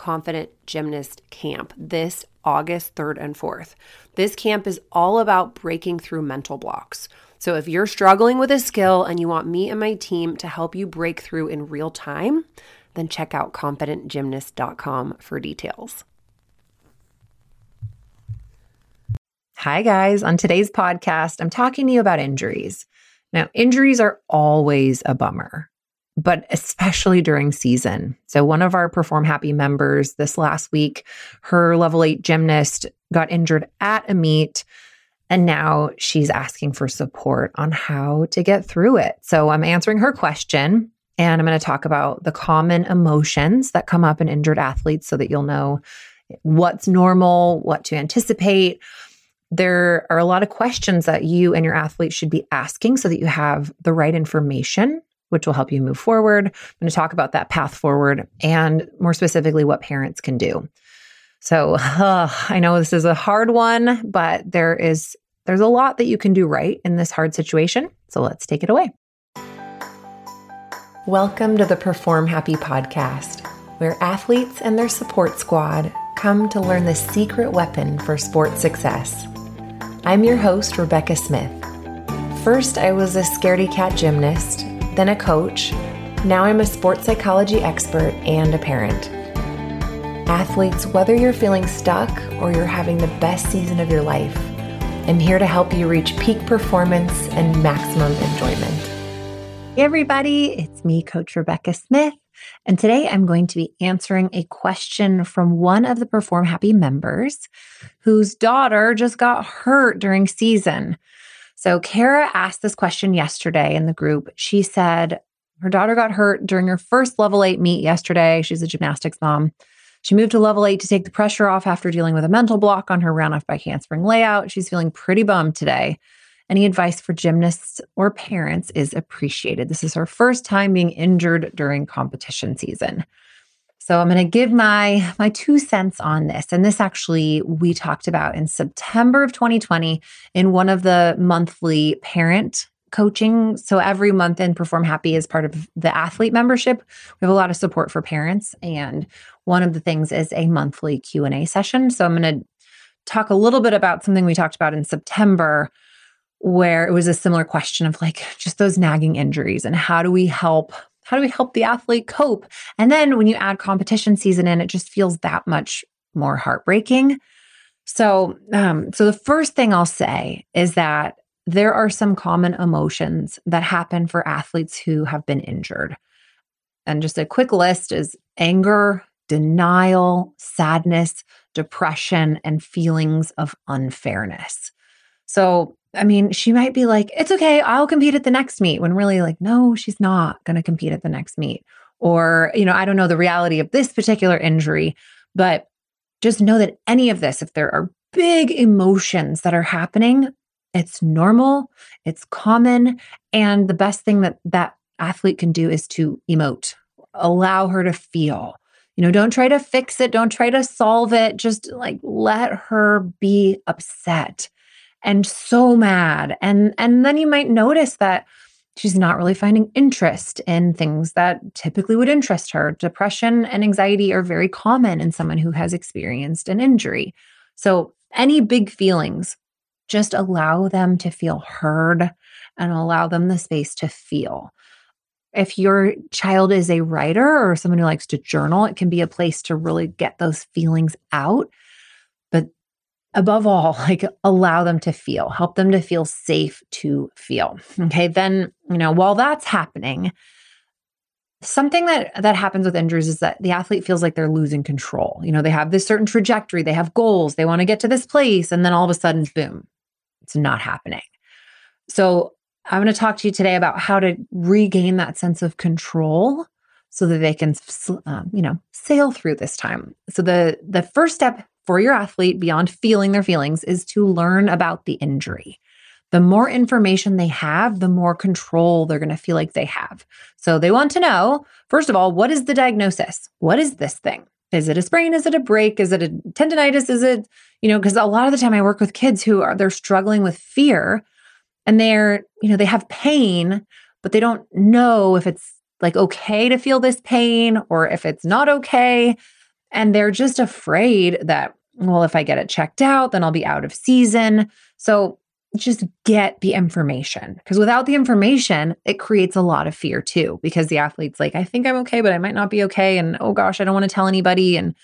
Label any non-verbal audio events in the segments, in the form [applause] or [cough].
Confident Gymnast Camp this August 3rd and 4th. This camp is all about breaking through mental blocks. So if you're struggling with a skill and you want me and my team to help you break through in real time, then check out confidentgymnast.com for details. Hi, guys. On today's podcast, I'm talking to you about injuries. Now, injuries are always a bummer but especially during season. So, one of our Perform Happy members this last week, her level eight gymnast got injured at a meet. And now she's asking for support on how to get through it. So, I'm answering her question and I'm going to talk about the common emotions that come up in injured athletes so that you'll know what's normal, what to anticipate. There are a lot of questions that you and your athlete should be asking so that you have the right information which will help you move forward. I'm going to talk about that path forward and more specifically what parents can do. So, uh, I know this is a hard one, but there is there's a lot that you can do right in this hard situation. So, let's take it away. Welcome to the Perform Happy podcast, where athletes and their support squad come to learn the secret weapon for sports success. I'm your host, Rebecca Smith. First, I was a scaredy cat gymnast then a coach. Now I'm a sports psychology expert and a parent. Athletes, whether you're feeling stuck or you're having the best season of your life, I'm here to help you reach peak performance and maximum enjoyment. Hey, everybody, it's me, Coach Rebecca Smith. And today I'm going to be answering a question from one of the Perform Happy members whose daughter just got hurt during season. So Kara asked this question yesterday in the group. She said her daughter got hurt during her first level eight meet yesterday. She's a gymnastics mom. She moved to level eight to take the pressure off after dealing with a mental block on her round off handspring layout. She's feeling pretty bummed today. Any advice for gymnasts or parents is appreciated. This is her first time being injured during competition season. So I'm going to give my my two cents on this. And this actually we talked about in September of 2020 in one of the monthly parent coaching. So every month in Perform Happy is part of the athlete membership. We have a lot of support for parents and one of the things is a monthly Q&A session. So I'm going to talk a little bit about something we talked about in September where it was a similar question of like just those nagging injuries and how do we help how do we help the athlete cope? And then when you add competition season in, it just feels that much more heartbreaking. So, um, so the first thing I'll say is that there are some common emotions that happen for athletes who have been injured. And just a quick list is anger, denial, sadness, depression, and feelings of unfairness. So, I mean, she might be like, it's okay, I'll compete at the next meet, when really, like, no, she's not going to compete at the next meet. Or, you know, I don't know the reality of this particular injury, but just know that any of this, if there are big emotions that are happening, it's normal, it's common. And the best thing that that athlete can do is to emote, allow her to feel. You know, don't try to fix it, don't try to solve it, just like let her be upset and so mad. And and then you might notice that she's not really finding interest in things that typically would interest her. Depression and anxiety are very common in someone who has experienced an injury. So any big feelings, just allow them to feel heard and allow them the space to feel. If your child is a writer or someone who likes to journal, it can be a place to really get those feelings out above all, [laughs] like allow them to feel, help them to feel safe to feel. Okay. Then, you know, while that's happening, something that that happens with injuries is that the athlete feels like they're losing control. You know, they have this certain trajectory, they have goals, they want to get to this place, and then all of a sudden, boom, it's not happening. So, I'm going to talk to you today about how to regain that sense of control so that they can um, you know sail through this time so the the first step for your athlete beyond feeling their feelings is to learn about the injury. The more information they have, the more control they're going to feel like they have. So they want to know, first of all, what is the diagnosis? What is this thing? Is it a sprain? Is it a break? Is it a tendonitis? Is it, you know, because a lot of the time I work with kids who are they're struggling with fear and they're, you know, they have pain, but they don't know if it's like okay to feel this pain or if it's not okay. And they're just afraid that, well, if I get it checked out, then I'll be out of season. So just get the information because without the information, it creates a lot of fear too. Because the athlete's like, I think I'm okay, but I might not be okay. And oh gosh, I don't want to tell anybody. And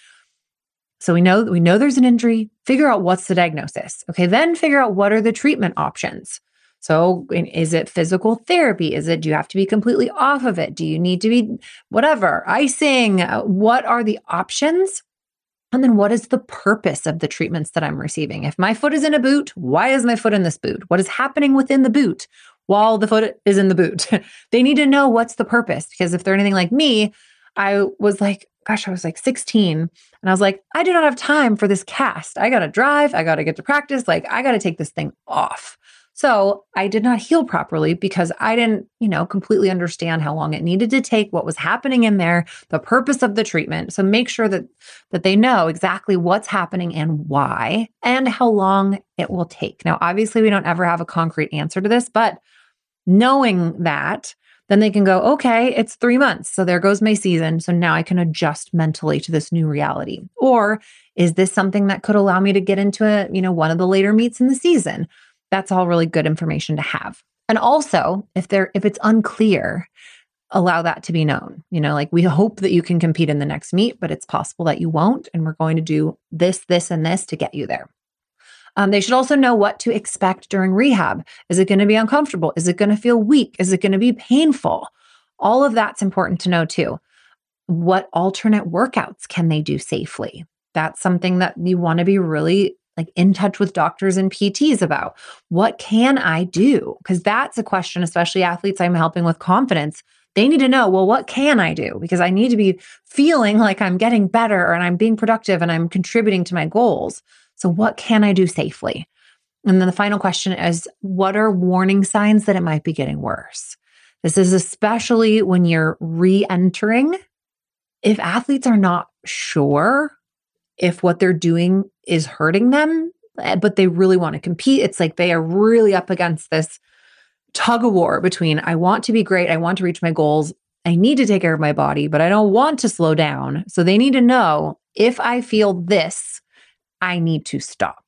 so we know that we know there's an injury, figure out what's the diagnosis. Okay, then figure out what are the treatment options. So is it physical therapy? Is it do you have to be completely off of it? Do you need to be whatever, icing? Uh, what are the options? And then what is the purpose of the treatments that I'm receiving? If my foot is in a boot, why is my foot in this boot? What is happening within the boot while the foot is in the boot? [laughs] they need to know what's the purpose because if they're anything like me, I was like, gosh, I was like 16 and I was like, I do not have time for this cast. I got to drive, I got to get to practice, like I got to take this thing off. So I did not heal properly because I didn't, you know, completely understand how long it needed to take, what was happening in there, the purpose of the treatment. So make sure that that they know exactly what's happening and why and how long it will take. Now, obviously we don't ever have a concrete answer to this, but knowing that then they can go, okay, it's three months. So there goes my season. So now I can adjust mentally to this new reality. Or is this something that could allow me to get into a, you know, one of the later meets in the season? That's all really good information to have. And also, if there if it's unclear, allow that to be known. You know, like we hope that you can compete in the next meet, but it's possible that you won't and we're going to do this this and this to get you there. Um, they should also know what to expect during rehab. Is it going to be uncomfortable? Is it going to feel weak? Is it going to be painful? All of that's important to know too. What alternate workouts can they do safely? That's something that you want to be really like in touch with doctors and PTs about what can I do? Because that's a question, especially athletes I'm helping with confidence. They need to know, well, what can I do? Because I need to be feeling like I'm getting better and I'm being productive and I'm contributing to my goals. So, what can I do safely? And then the final question is what are warning signs that it might be getting worse? This is especially when you're re entering. If athletes are not sure if what they're doing is hurting them, eh, but they really want to compete. It's like they are really up against this tug of war between I want to be great, I want to reach my goals, I need to take care of my body, but I don't want to slow down. So they need to know if I feel this, I need to stop.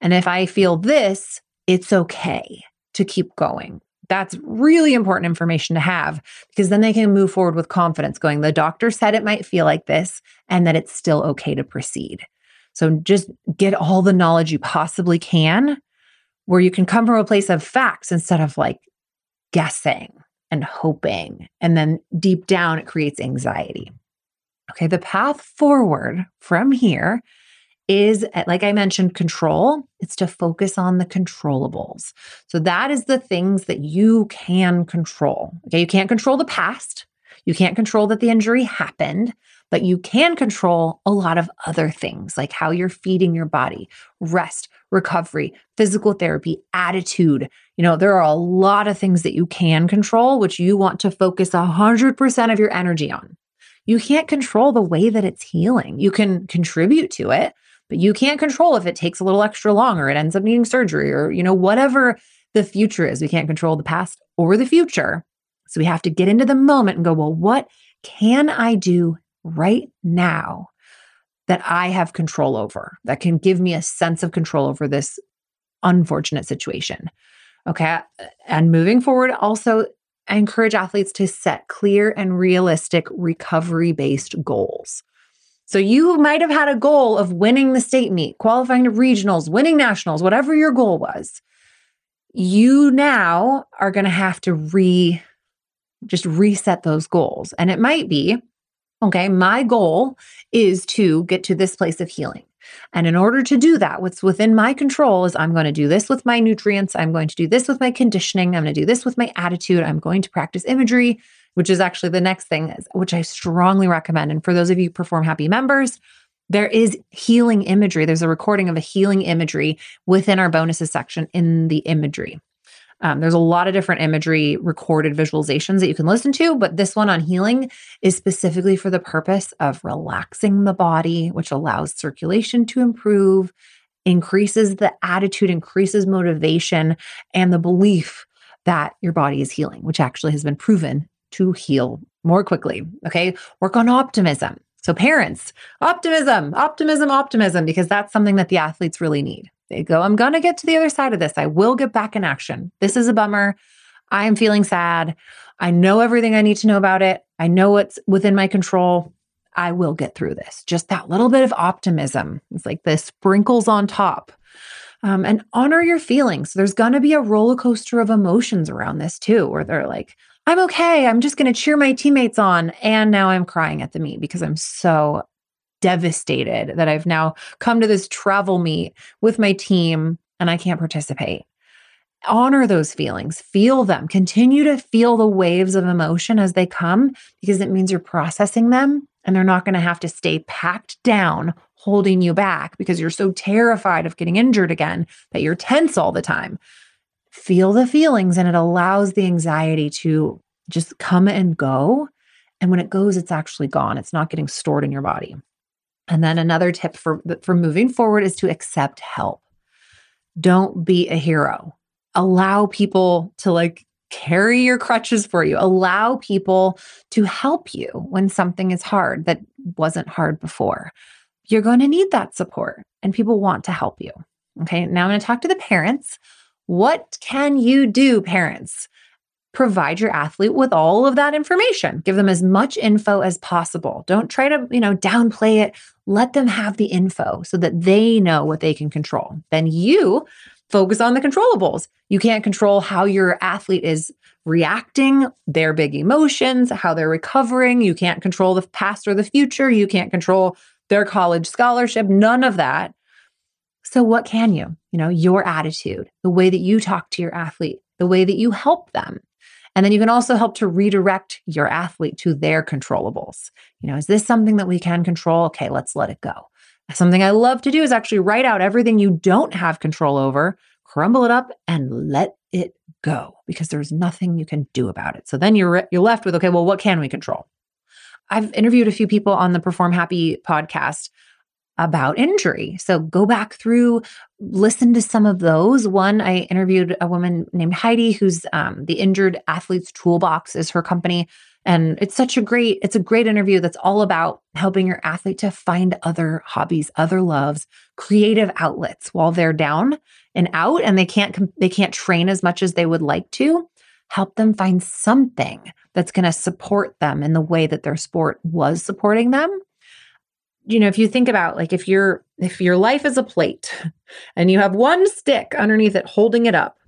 And if I feel this, it's okay to keep going. That's really important information to have because then they can move forward with confidence, going, the doctor said it might feel like this and that it's still okay to proceed. So just get all the knowledge you possibly can where you can come from a place of facts instead of like guessing and hoping. And then deep down, it creates anxiety. Okay, the path forward from here is, eh, like I mentioned, control. It's to focus on the controllables. So that is the things that you can control. Okay, you can't control the past. You can't control that the injury happened, but you can control a lot of other things like how you're feeding your body, rest, recovery, physical therapy, attitude. You know, there are a lot of things that you can control, which you want to focus 100% of your energy on. You can't control the way that it's healing. You can contribute to it, but you can't control if it takes a little extra long or it ends up needing surgery or, you know, whatever the future is. We can't control the past or the future. So we have to get into the moment and go, well, what can I do right now that I have control over, that can give me a sense of control over this unfortunate situation. Okay. And moving forward, also, I encourage athletes to set clear and realistic recovery based goals. So you might have had a goal of winning the state meet, qualifying to regionals, winning nationals, whatever your goal was. You now are going to have to re just reset those goals. And it might be Okay, my goal is to get to this place of healing. And in order to do that, what's within my control is I'm going to do this with my nutrients. I'm going to do this with my conditioning. I'm going to do this with my attitude. I'm going to practice imagery, which is actually the next thing, which I strongly recommend. And for those of you Perform Happy members, There is healing imagery. There's a recording of a healing imagery within our bonuses section in the imagery. Um, there's a lot of different imagery recorded visualizations that you can listen to, but this one on healing is specifically for the purpose of relaxing the body, which allows circulation to improve, increases the attitude, increases motivation, and the belief that your body is healing, which actually has been proven to heal more quickly. Okay. Work on optimism. So, parents, optimism, optimism, optimism, because that's something that the athletes really need. They go, I'm going to get to the other side of this. I will get back in action. This is a bummer. I am feeling sad. I know everything I need to know about it. I know what's within my control. I will get through this. Just that little bit of optimism. It's like the sprinkles on top. Um, and honor your feelings. There's going to be a roller coaster of emotions around this too, where they're like, I'm okay. I'm just going to cheer my teammates on. And now I'm crying at the meet because I'm so devastated that I've now come to this travel meet with my team and I can't participate. Honor those feelings, feel them, continue to feel the waves of emotion as they come because it means you're processing them and they're not going to have to stay packed down, holding you back because you're so terrified of getting injured again that you're tense all the time. Feel the feelings and it allows the anxiety to just come and go. And when it goes, it's actually gone. It's not getting stored in your body. And then another tip for, for moving forward is to accept help. Don't be a hero. Allow people to like carry your crutches for you. Allow people to help you when something is hard that wasn't hard before. You're going to need that support and people want to help you. Okay. Now I'm going to talk to the parents. What can you do, parents? provide your athlete with all of that information. Give them as much info as possible. Don't try to, you know, downplay it. Let them have the info so that they know what they can control. Then you focus on the controllables. You can't control how your athlete is reacting, their big emotions, how they're recovering. You can't control the past or the future. You can't control their college scholarship, none of that. So, what can you? You know, your attitude, the way that you talk to your athlete, the way that you help them. And then you can also help to redirect your athlete to their controllables. You know, is this something that we can control? Okay, let's let it go. Something I love to do is actually write out everything you don't have control over, crumble it up, and let it go because there's nothing you can do about it. So then you're you're left with okay, well, what can we control? I've interviewed a few people on the Perform Happy podcast about injury. So go back through, listen to some of those. One, I interviewed a woman named Heidi, who's um, the Injured Athletes Toolbox is her company. And it's such a great, it's a great interview that's all about helping your athlete to find other hobbies, other loves, creative outlets while they're down and out and they can't, they can't train as much as they would like to. Help them find something that's going to support them in the way that their sport was supporting them you know if you think about like if your if your life is a plate and you have one stick underneath it holding it up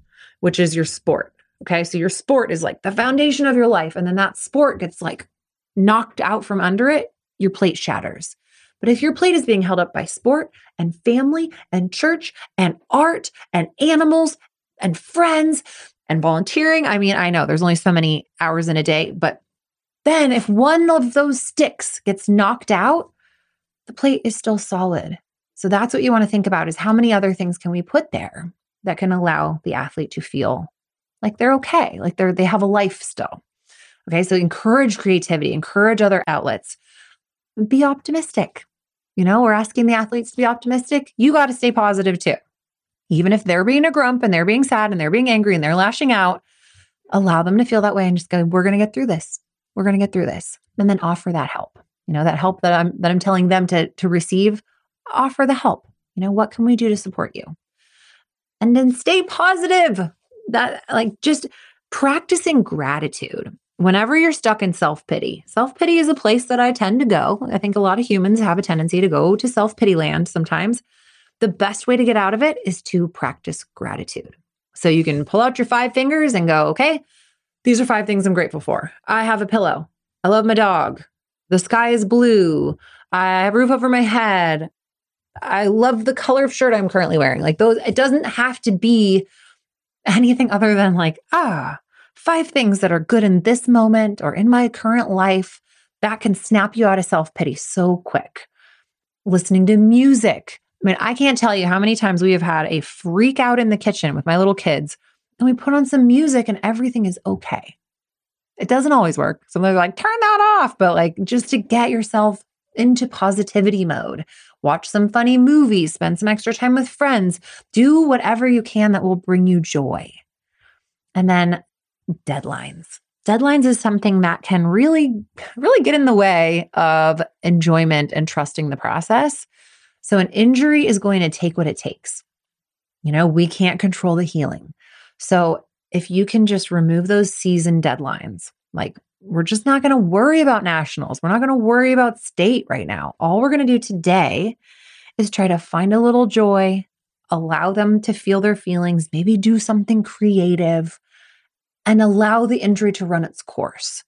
which is your sport okay? So your sport is like the foundation of your life and then that sport gets like knocked out from under it your plate shatters. But if your plate is being held up by sport and family and church and art and animals and friends and volunteering i mean i know there's only so many hours in a day but then if one of those sticks gets knocked out the plate is still solid. So that's what you want to think about is how many other things can we put there that can allow the athlete to feel like they're okay, like they're they have a life still. Okay, so encourage creativity, encourage other outlets. Be optimistic. You know, we're asking the athletes to be optimistic. You got to stay positive too. Even if they're being a grump and they're being sad and they're being angry and they're lashing out, allow them to feel that way and just go, we're going to get through this. We're going to get through this. And then offer that help you know that help that i'm that i'm telling them to to receive offer the help. You know what can we do to support you? And then stay positive. That like just practicing gratitude. Whenever you're stuck in self-pity self-pity is a place that i tend to go. I think a lot of humans have a tendency to go to self-pity land sometimes. The best way to get out of it is to practice gratitude. So you can pull out your five fingers and go okay these are five things i'm grateful for. I have a pillow. I love my dog the sky is blue. I have a roof over my head. I love the color of shirt I'm currently wearing. Like those, it doesn't have to be anything other than like, ah, five things that are good in this moment or in my current life that can snap you out of self pity so quick. listening to music. I mean, I can't tell you how many times we have had a freak out in the kitchen with my little kids, and we put on some music and everything is okay. It doesn't always work. Sometimes like, turn that off, but like just to get yourself into positivity mode. Watch some funny movies, spend some extra time with friends, do whatever you can that will bring you joy. And then deadlines. Deadlines is something that can really, really get in the way of enjoyment and trusting the process. So, an injury is going to take what it takes. You know, we can't control the healing. So, if you can just remove those season deadlines, like we're just not going to worry about nationals. We're not going to worry about state right now. All we're going to do today is try to find a little joy, allow them to feel their feelings, maybe do something creative, and allow the injury to run its course.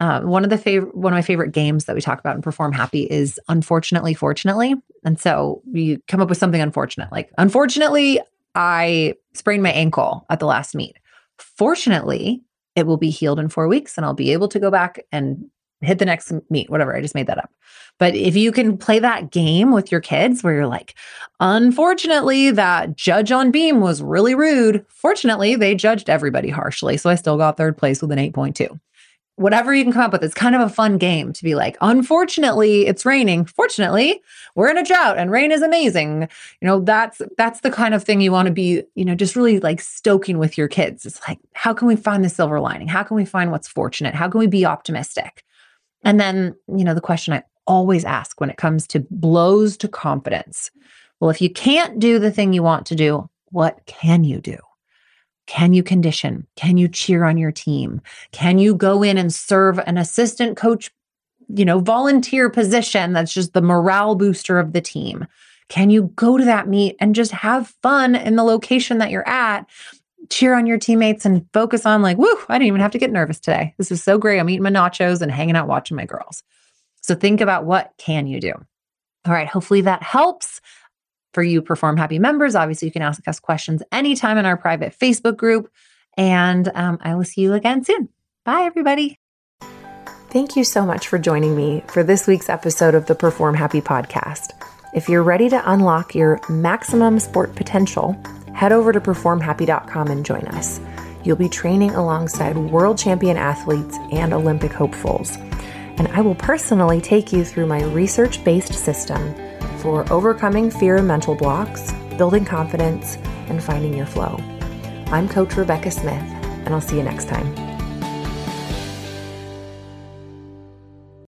Uh, one of the favorite, one of my favorite games that we talk about and perform happy is unfortunately, fortunately. And so we come up with something unfortunate, like unfortunately, I sprained my ankle at the last meet. Fortunately, it will be healed in four weeks and I'll be able to go back and hit the next meet, whatever. I just made that up. But if you can play that game with your kids where you're like, unfortunately, that judge on beam was really rude. Fortunately, they judged everybody harshly. So I still got third place with an 8.2 whatever you can come up with. It's kind of a fun game to be like, unfortunately, it's raining. Fortunately, we're in a drought and rain is amazing. You know, that's that's the kind of thing you want to be, you know, just really like stoking with your kids. It's like, how can we find the silver lining? How can we find what's fortunate? How can we be optimistic? And then, you know, the question I always ask when it comes to blows to confidence. Well, if you can't do the thing you want to do, what can you do? Can you condition? Can you cheer on your team? Can you go in and serve an assistant coach, you know, volunteer position that's just the morale booster of the team? Can you go to that meet and just have fun in the location that you're at? Cheer on your teammates and focus on, like, whoo, I didn't even have to get nervous today. This is so great. I'm eating my nachos and hanging out watching my girls. So think about what can you do? All right, hopefully that helps for you Perform Happy members. Obviously, you can ask us questions anytime in our private Facebook group. And um, I will see you again soon. Bye, everybody. Thank you so much for joining me for this week's episode of the Perform Happy podcast. If you're ready to unlock your maximum sport potential, head over to performhappy.com and join us. You'll be training alongside world champion athletes and Olympic hopefuls. And I will personally take you through my research based system for overcoming fear and mental blocks, building confidence, and finding your flow. I'm Coach Rebecca Smith, and I'll see you next time.